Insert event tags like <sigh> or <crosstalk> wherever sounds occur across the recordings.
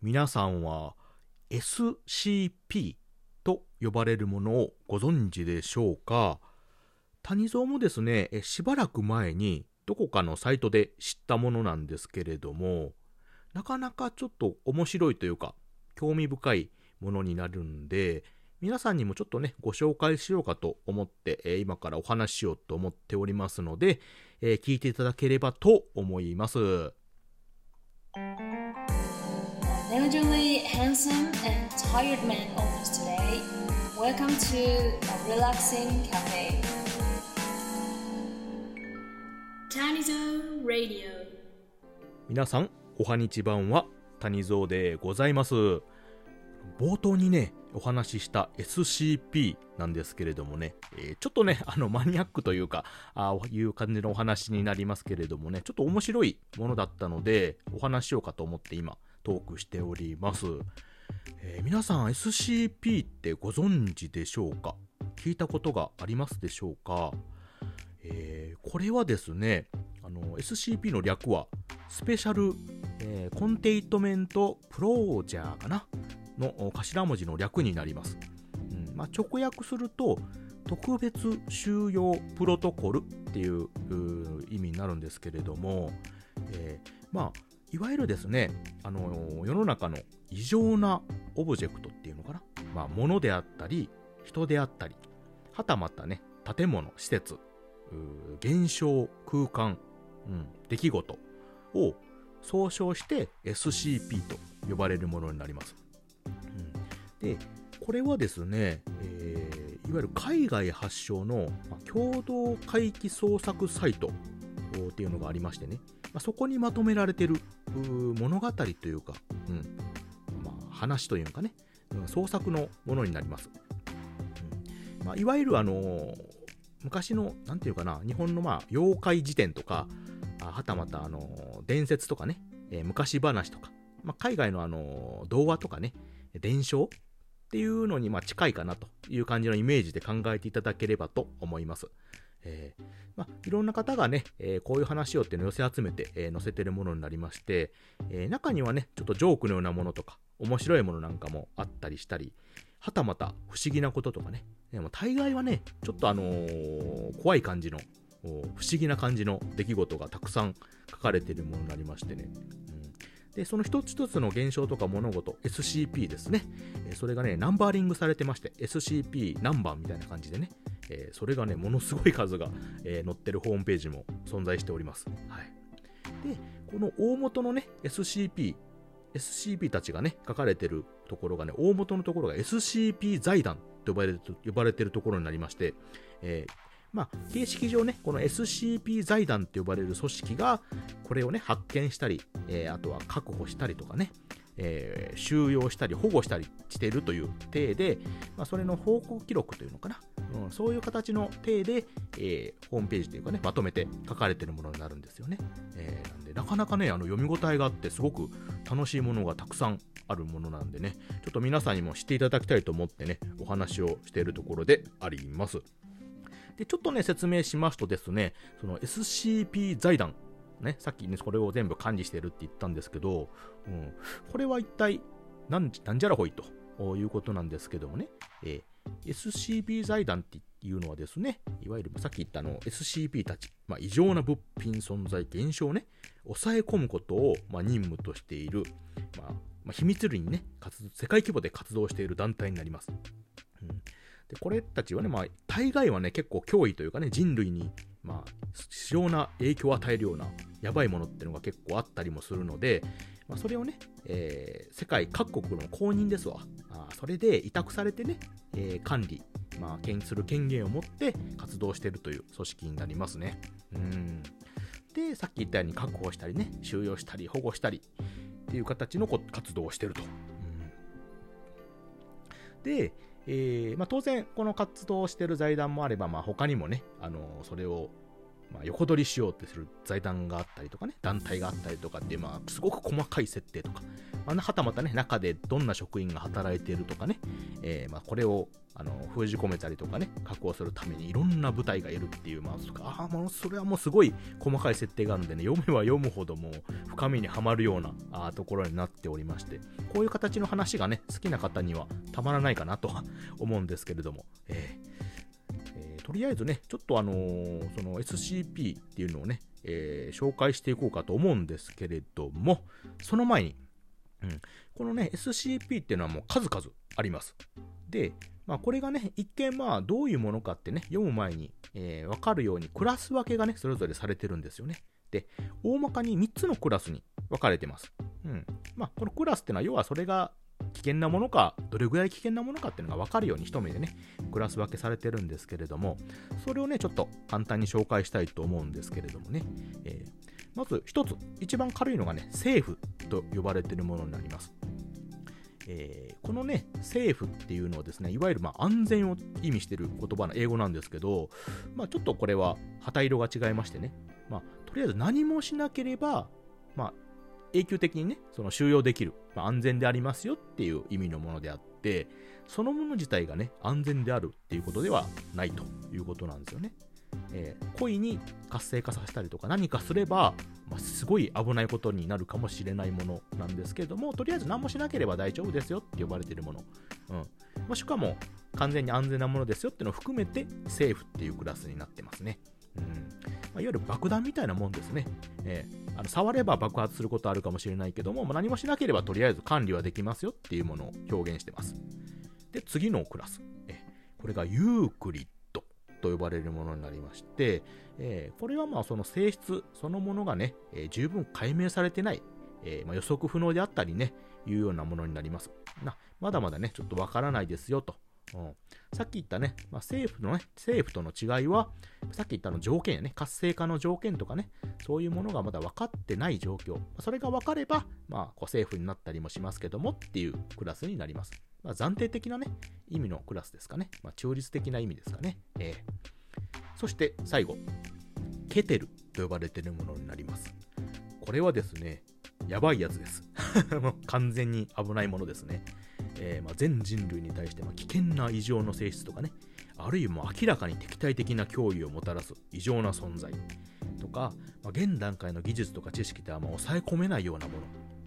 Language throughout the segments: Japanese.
皆さんは SCP と呼ばれるものをご存知でしょうか？谷蔵もですね、しばらく前にどこかのサイトで知ったものなんですけれども、なかなかちょっと面白いというか、興味深いものになるんで、皆さんにもちょっとね、ご紹介しようかと思って、今からお話ししようと思っておりますので、聞いていただければと思います。Elderly, handsome, and tired man owners today. Welcome to a relaxing cafe. Tiny Zone Radio. 皆さん、おはにちばんは谷蔵でございます。冒頭にね、お話しした SCP なんですけれどもね、えー、ちょっとね、<laughs> あの、マニアックというか、ああいう感じのお話になりますけれどもね、ちょっと面白いものだったので、お話しようかと思って今、トークしております。えー、皆さん SCP ってご存知でしょうか？聞いたことがありますでしょうか？えー、これはですね、あの、SCP の略は、スペシャル、えー、コンテイトメントプロージャーかな？の頭文字の略になります。うんまあ、直訳すると、特別収容プロトコルっていう意味になるんですけれども、えー、まあ、いわゆるですね、あのー、世の中の異常なオブジェクトっていうのかな、まあ、物であったり、人であったり、はたまたね、建物、施設、現象、空間、うん、出来事を総称して SCP と呼ばれるものになります。うん、で、これはですね、えー、いわゆる海外発祥の、共同回帰創作サイトっていうのがありましてね、まあ、そこにまとめられてる物語というか、うん。まあ、話というかね、創作のものになります。うん。まあ、いわゆるあのー、昔の、なんていうかな、日本のまあ、妖怪辞典とか、はたまたあのー、伝説とかね、えー、昔話とか、まあ、海外のあの童話とかね、伝承っていうのにま近いかなという感じのイメージで考えていただければと思います。えー、まあ、いろんな方がね、えー、こういう話をっていうのを寄せ集めて、えー、載せてるものになりまして、え中にはね、ちょっとジョークのようなものとか、面白いものなんかもあったりしたり、はたまた不思議なこととかね、でも大概はね、ちょっとあの怖い感じの、不思議な感じの出来事がたくさん書かれているものになりましてね、で、その一つ一つの現象とか物事、SCP ですね。それがね、ナンバーリングされてまして、SCP 何番みたいな感じでね、えそれがね、ものすごい数が、え載ってるホームページも存在しております。はい。で、この大元のね、SCP、SCP たちがね、書かれてるところがね、大元のところが SCP 財団と呼ばれる呼ばれてるところになりまして、えー、まあ、形式上ね、この SCP 財団って呼ばれる組織が、これをね、発見したり、えー、あとは確保したりとかね、えー、収容したり保護したりしているという体で、まあ、それの報告記録というのかな、うん、そういう形の体で、えー、ホームページというかね、まとめて書かれているものになるんですよね。えー、なんで、なかなかね、あの読み応えがあって、すごく楽しいものがたくさんあるものなんでね、ちょっと皆さんにも知っていただきたいと思ってね、お話をしているところであります。で、ちょっとね、説明しますとですね、その SCP 財団、ね、さっきね、これを全部管理してるって言ったんですけど、うん、これは一体、なん、なんじゃらほいということなんですけどもね、えー、SCP 財団っていうのはですね、いわゆるさっき言ったの SCP たち、まあ、異常な物品存在現象をね、抑え込むことを、まあ、任務としている、まあ、まあ、秘密裏にね、活動、世界規模で活動している団体になります。うん。で、これたちはね、まあ、大概はね、結構脅威というかね、人類に、まあ、非常な影響を与えるような、やばいものっていうのが結構あったりもするので、まあ、それをね、えー、世界各国の公認ですわ。あそれで委託されてね、えー、管理、まあ、検する権限を持って活動しているという組織になりますね。うん。で、さっき言ったように確保したりね、収容したり保護したりっていう形の活動をしてると。うん、で、えー、まあ、当然、この活動をしてる財団もあれば、まあ、他にもね、あのそれを、まあ、横取りしようってする財団があったりとかね、団体があったりとかって、まあ、すごく細かい設定とか、まあ、はたまたね、中でどんな職員が働いているとかね、えー、まあ、これをあの封じ込めたりとかね、確保するためにいろんな部隊がいるっていう、まあ、あもうそれはもうすごい細かい設定があるんでね、読めば読むほどもう深みにはまるようなあところになっておりまして、こういう形の話がね、好きな方にはたまらないかなとは思うんですけれども、えー、とりあえずね、ちょっとあのー、その SCP っていうのをね、えー、紹介していこうかと思うんですけれども、その前に、うん、このね、SCP っていうのはもう数々あります。で、まあ、これがね、一見まあどういうものかってね、読む前に、えー、分かるようにクラス分けがね、それぞれされてるんですよね。で、大まかに3つのクラスに分かれてます。うん。まあ、このクラスっていうのは、要はそれが危険なものか、どれぐらい危険なものかっていうのが分かるように一目でね、クラス分けされてるんですけれども、それをね、ちょっと簡単に紹介したいと思うんですけれどもね、えー、まず一つ、一番軽いのがね、セーフと呼ばれてるものになります。えー、このね、セーフっていうのはですね、いわゆるま安全を意味している言葉の英語なんですけど、まあ、ちょっとこれは旗色が違いましてね、まあ、とりあえず何もしなければ、まあ、永久的にね、その収容できる、まあ、安全でありますよっていう意味のものであって、そのもの自体がね、安全であるっていうことではないということなんですよね。えー、故意に活性化させたりとか何かすれば、まあ、すごい危ないことになるかもしれないものなんですけれども、とりあえず何もしなければ大丈夫ですよって呼ばれているもの。うん。もしくはもう完全に安全なものですよっていうのを含めて、セーフっていうクラスになってますね。うん。まあ、いわゆる爆弾みたいなもんですね。えーあの触れば爆発することあるかもしれないけども、まあ、何もしなければとりあえず管理はできますよっていうものを表現してます。で、次のクラス。えこれがユークリッドと呼ばれるものになりまして、えー、これはまあその性質そのものがね、えー、十分解明されてない、えー、まあ、予測不能であったりね、いうようなものになります。なまだまだね、ちょっとわからないですよとうん、さっき言ったね、まあ、政府のね、政府との違いは、さっき言ったの条件やね、活性化の条件とかね、そういうものがまだ分かってない状況。それが分かれば、まあ、こう政府になったりもしますけどもっていうクラスになります。まあ、暫定的なね、意味のクラスですかね。まあ、中立的な意味ですかね。えー、そして最後、ケテルと呼ばれているものになります。これはですね、やばいやつです。<laughs> もう完全に危ないものですね。えー、まあ、全人類に対してま危険な異常の性質とかね、あるいはもう明らかに敵対的な脅威をもたらす異常な存在とか、まあ、現段階の技術とか知識ではま抑え込めないようなも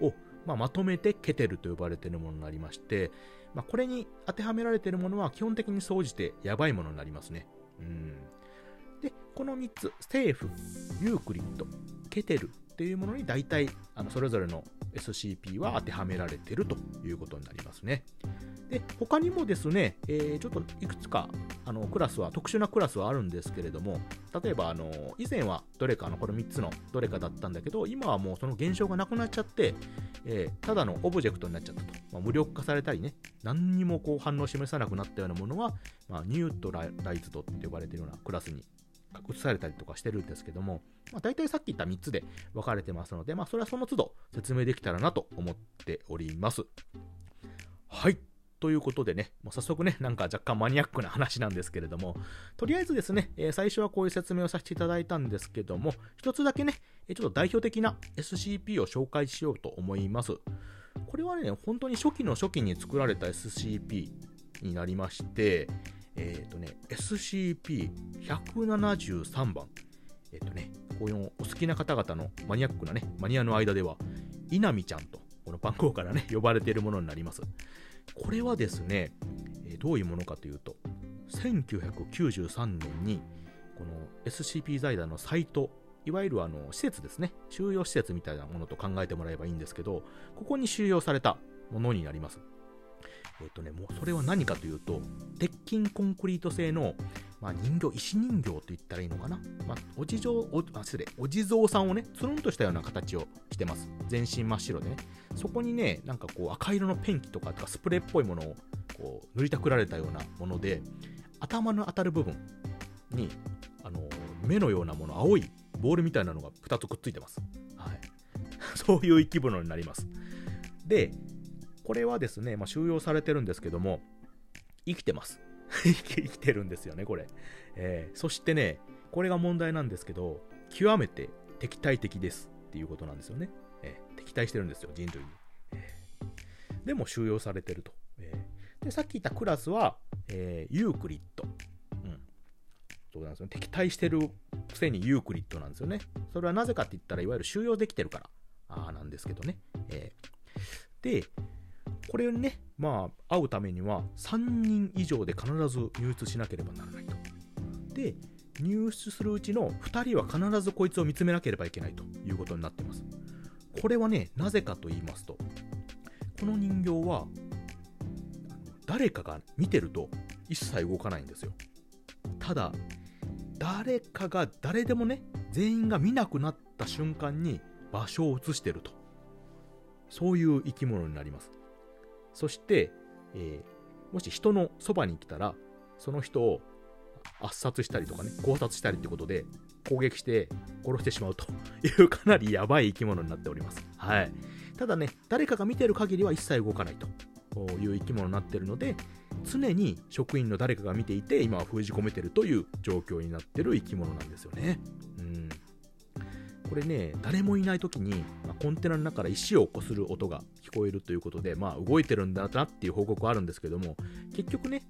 のを、まあ、まとめてケテルと呼ばれているものになりまして、まこれに当てはめられているものは基本的に総じてやばいものになりますね。うんで、この3つ、セーフ、ユークリッド、ケテルっていうものに大体あのそれぞれの SCP は当てはめられてるということになりますね。で、他にもですね、えー、ちょっといくつかあのクラスは、特殊なクラスはあるんですけれども、例えばあの以前はどれかのこの3つのどれかだったんだけど、今はもうその現象がなくなっちゃって、えー、ただのオブジェクトになっちゃったと。まあ、無力化されたりね、何にもこう反応を示さなくなったようなものは、まあ、ニュートライズドって呼ばれてるようなクラスに移されたりとかしてるんですけども、まあ、大体さっき言った3つで分かれてますので、まあ、それはその都度説明できたらなと思っております。はい。ということでね、もう早速ね、なんか若干マニアックな話なんですけれども、とりあえずですね、えー、最初はこういう説明をさせていただいたんですけども、一つだけね、ちょっと代表的な SCP を紹介しようと思います。これはね、本当に初期の初期に作られた SCP になりまして、えっ、ー、とね、SCP 173番。えっ、とね、こういうお好きな方々のマニアックなね、マニアの間では、稲見ちゃんと、この番号からね、<laughs> 呼ばれているものになります。これはですね、え、どういうものかというと、1993年に、この SCP 財団のサイト、いわゆるあの施設ですね、収容施設みたいなものと考えてもらえばいいんですけど、ここに収容されたものになります。えっ、とね、もうそれは何かというと、鉄筋コンクリート製の、まあ、人形、石人形と言ったらいいのかな？まあ、お地蔵、おあ失礼、お地蔵さんをね、つるんとしたような形をしてます。全身真っ白でね。そこにね、なんかこう赤色のペンキとかスプレーっぽいものをこう塗りたくられたようなもので、頭の当たる部分に、あの目のようなもの、青いボールみたいなのが2つくっついてます。はい。<laughs> そういう生き物になります。で、これはですね、まあ、収容されてるんですけども、生きてます。<laughs> 生きてるんですよね、これ。えー、そしてね、これが問題なんですけど、極めて敵対的ですっていうことなんですよね。えー、敵対してるんですよ、人類に。えでも収容されてると。えー、で、さっき言ったクラスは、えー、ユークリッド。うん。そうなんですよ。敵対してるくせにユークリッドなんですよね。それはなぜかって言ったら、いわゆる収容できてるから、あなんですけどね。えー、で、これにね、まあ、会うためには3人以上で必ず入室しなければならないと。で、入室するうちの2人は必ずこいつを見つめなければいけないということになっています。これはね、なぜかと言いますと、この人形は、誰かが見てると一切動かないんですよ。ただ、誰かが誰でもね、全員が見なくなった瞬間に場所を移してると。そういう生き物になります。そして、えー、もし人のそばに来たら、その人を圧殺したりとかね、考察したりってことで攻撃して殺してしまうと <laughs> いうかなりやばい生き物になっております。はい。ただね、誰かが見てる限りは一切動かないという生き物になってるので、常に職員の誰かが見ていて、今は封じ込めてるという状況になってる生き物なんですよね。うん。これね、誰もいない時に、コンテナの中から石を起こする音が聞こえるということで、まあ、動いてるんだなっていう報告はあるんですけども、結局ね、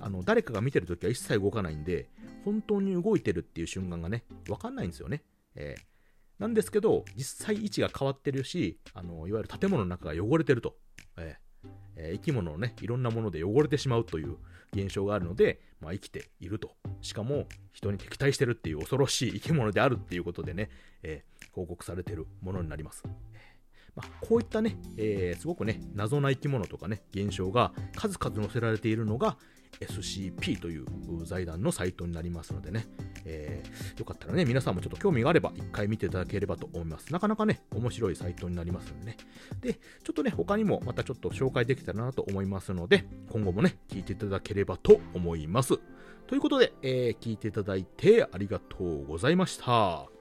あの誰かが見てるときは一切動かないんで、本当に動いてるっていう瞬間がね、わかんないんですよね。えー、なんですけど、実際位置が変わってるし、あのいわゆる建物の中が汚れてると。えーえー、生き物のね、いろんなもので汚れてしまうという現象があるので、まあ、生きていると。しかも、人に敵対してるっていう恐ろしい生き物であるっていうことでね、えー、報告されてるものになります。まあ、こういったね、えー、すごくね、謎な生き物とかね、現象が数々載せられているのが、SCP という財団のサイトになりますのでね、えー、よかったらね、皆さんもちょっと興味があれば一回見ていただければと思います。なかなかね、面白いサイトになりますのでね。で、ちょっとね、他にもまたちょっと紹介できたらなと思いますので、今後もね、聞いていただければと思います。ということで、えー、聞いていただいてありがとうございました。